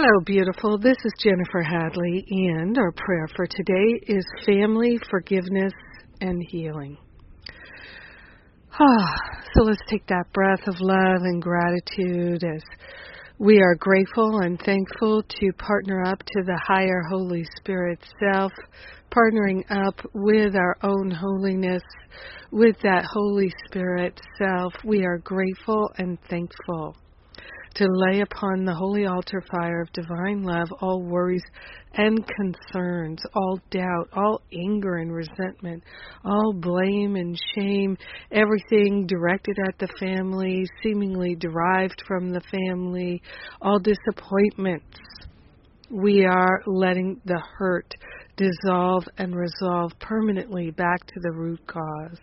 Hello, beautiful. This is Jennifer Hadley, and our prayer for today is family forgiveness and healing. Ah, so let's take that breath of love and gratitude as we are grateful and thankful to partner up to the higher Holy Spirit self, partnering up with our own holiness, with that Holy Spirit self. We are grateful and thankful to lay upon the holy altar fire of divine love all worries and concerns, all doubt, all anger and resentment, all blame and shame, everything directed at the family, seemingly derived from the family, all disappointments. We are letting the hurt dissolve and resolve permanently back to the root cause.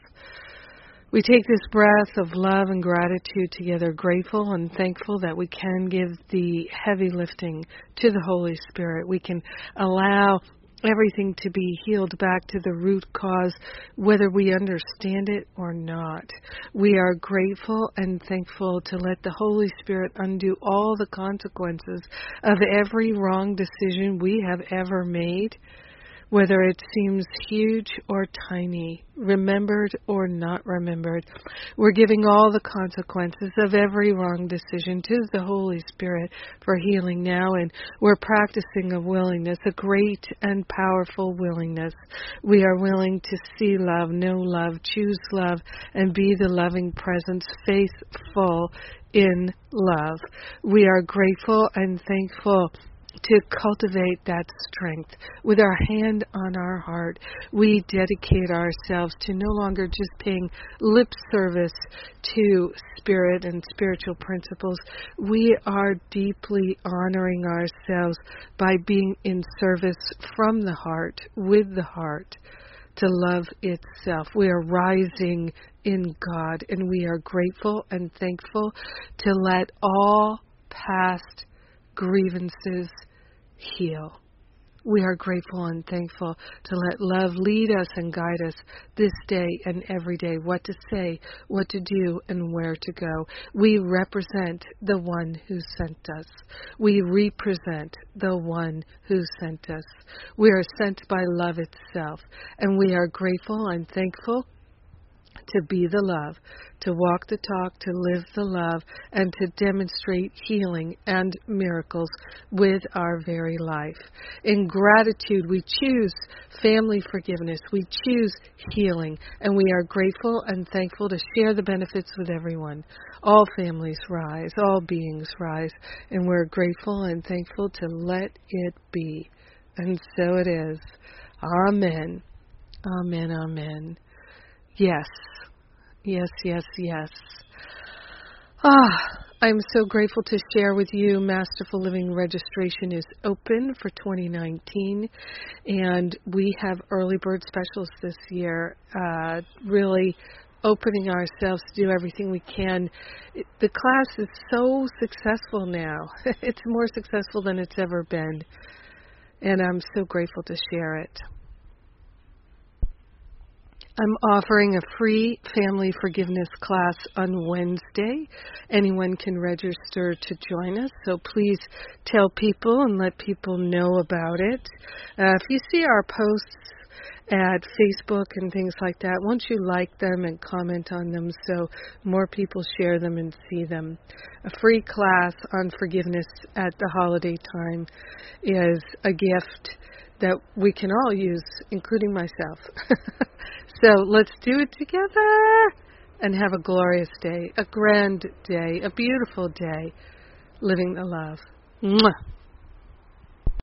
We take this breath of love and gratitude together, grateful and thankful that we can give the heavy lifting to the Holy Spirit. We can allow everything to be healed back to the root cause, whether we understand it or not. We are grateful and thankful to let the Holy Spirit undo all the consequences of every wrong decision we have ever made whether it seems huge or tiny, remembered or not remembered. We're giving all the consequences of every wrong decision to the Holy Spirit for healing now, and we're practicing a willingness, a great and powerful willingness. We are willing to see love, know love, choose love, and be the loving presence, faithful in love. We are grateful and thankful to cultivate that strength. With our hand on our heart, we dedicate ourselves to no longer just paying lip service to spirit and spiritual principles. We are deeply honoring ourselves by being in service from the heart, with the heart to love itself. We are rising in God and we are grateful and thankful to let all past grievances heal. We are grateful and thankful to let love lead us and guide us this day and every day what to say, what to do, and where to go. We represent the one who sent us. We represent the one who sent us. We are sent by love itself, and we are grateful and thankful to be the love, to walk the talk, to live the love, and to demonstrate healing and miracles with our very life. In gratitude, we choose family forgiveness, we choose healing, and we are grateful and thankful to share the benefits with everyone. All families rise, all beings rise, and we're grateful and thankful to let it be. And so it is. Amen. Amen. Amen. Yes. Yes, yes, yes. Ah, I'm so grateful to share with you. Masterful Living registration is open for 2019, and we have early bird specials this year. Uh, really opening ourselves to do everything we can. It, the class is so successful now. it's more successful than it's ever been, and I'm so grateful to share it. I'm offering a free family forgiveness class on Wednesday. Anyone can register to join us, so please tell people and let people know about it. Uh, if you see our posts at Facebook and things like that, won't you like them and comment on them so more people share them and see them? A free class on forgiveness at the holiday time is a gift that we can all use, including myself. so let's do it together and have a glorious day, a grand day, a beautiful day, living the love. Mwah.